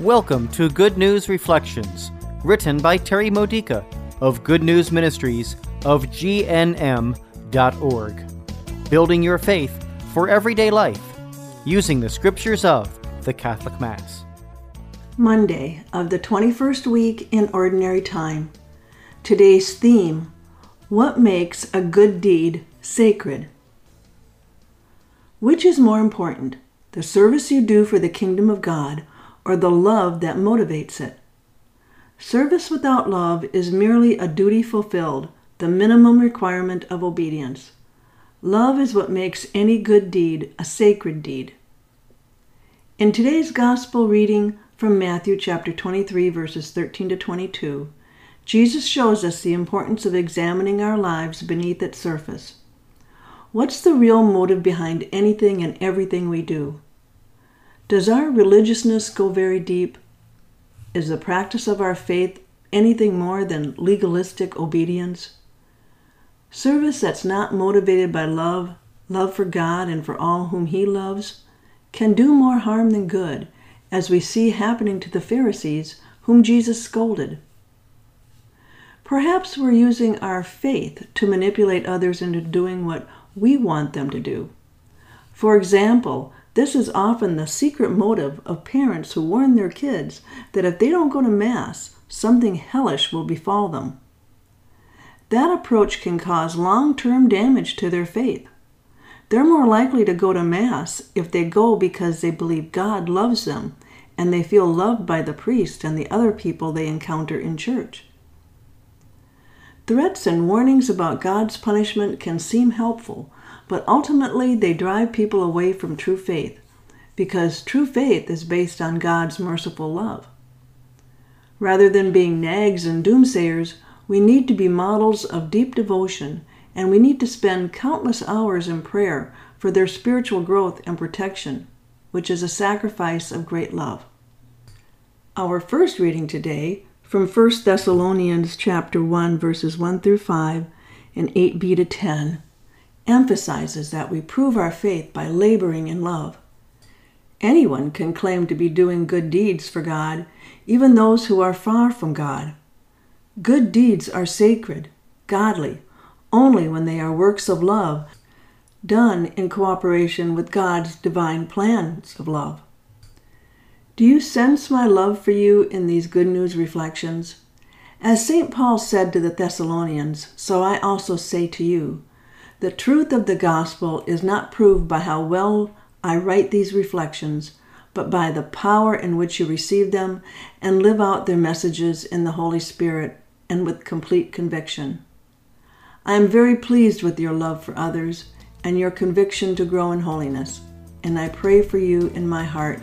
Welcome to Good News Reflections, written by Terry Modica of Good News Ministries of GNM.org. Building your faith for everyday life using the scriptures of the Catholic Mass. Monday of the 21st week in Ordinary Time. Today's theme What makes a good deed sacred? Which is more important, the service you do for the kingdom of God or the love that motivates it? Service without love is merely a duty fulfilled, the minimum requirement of obedience. Love is what makes any good deed a sacred deed. In today's gospel reading from Matthew chapter 23 verses 13 to 22, Jesus shows us the importance of examining our lives beneath its surface. What's the real motive behind anything and everything we do? Does our religiousness go very deep? Is the practice of our faith anything more than legalistic obedience? Service that's not motivated by love, love for God and for all whom He loves, can do more harm than good, as we see happening to the Pharisees, whom Jesus scolded. Perhaps we're using our faith to manipulate others into doing what we want them to do. For example, this is often the secret motive of parents who warn their kids that if they don't go to Mass, something hellish will befall them. That approach can cause long term damage to their faith. They're more likely to go to Mass if they go because they believe God loves them and they feel loved by the priest and the other people they encounter in church. Threats and warnings about God's punishment can seem helpful, but ultimately they drive people away from true faith, because true faith is based on God's merciful love. Rather than being nags and doomsayers, we need to be models of deep devotion, and we need to spend countless hours in prayer for their spiritual growth and protection, which is a sacrifice of great love. Our first reading today from 1 Thessalonians chapter 1 verses 1 through 5 and 8b to 10 emphasizes that we prove our faith by laboring in love. Anyone can claim to be doing good deeds for God, even those who are far from God. Good deeds are sacred, godly, only when they are works of love, done in cooperation with God's divine plans of love. Do you sense my love for you in these good news reflections? As St. Paul said to the Thessalonians, so I also say to you the truth of the gospel is not proved by how well I write these reflections, but by the power in which you receive them and live out their messages in the Holy Spirit and with complete conviction. I am very pleased with your love for others and your conviction to grow in holiness, and I pray for you in my heart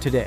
today.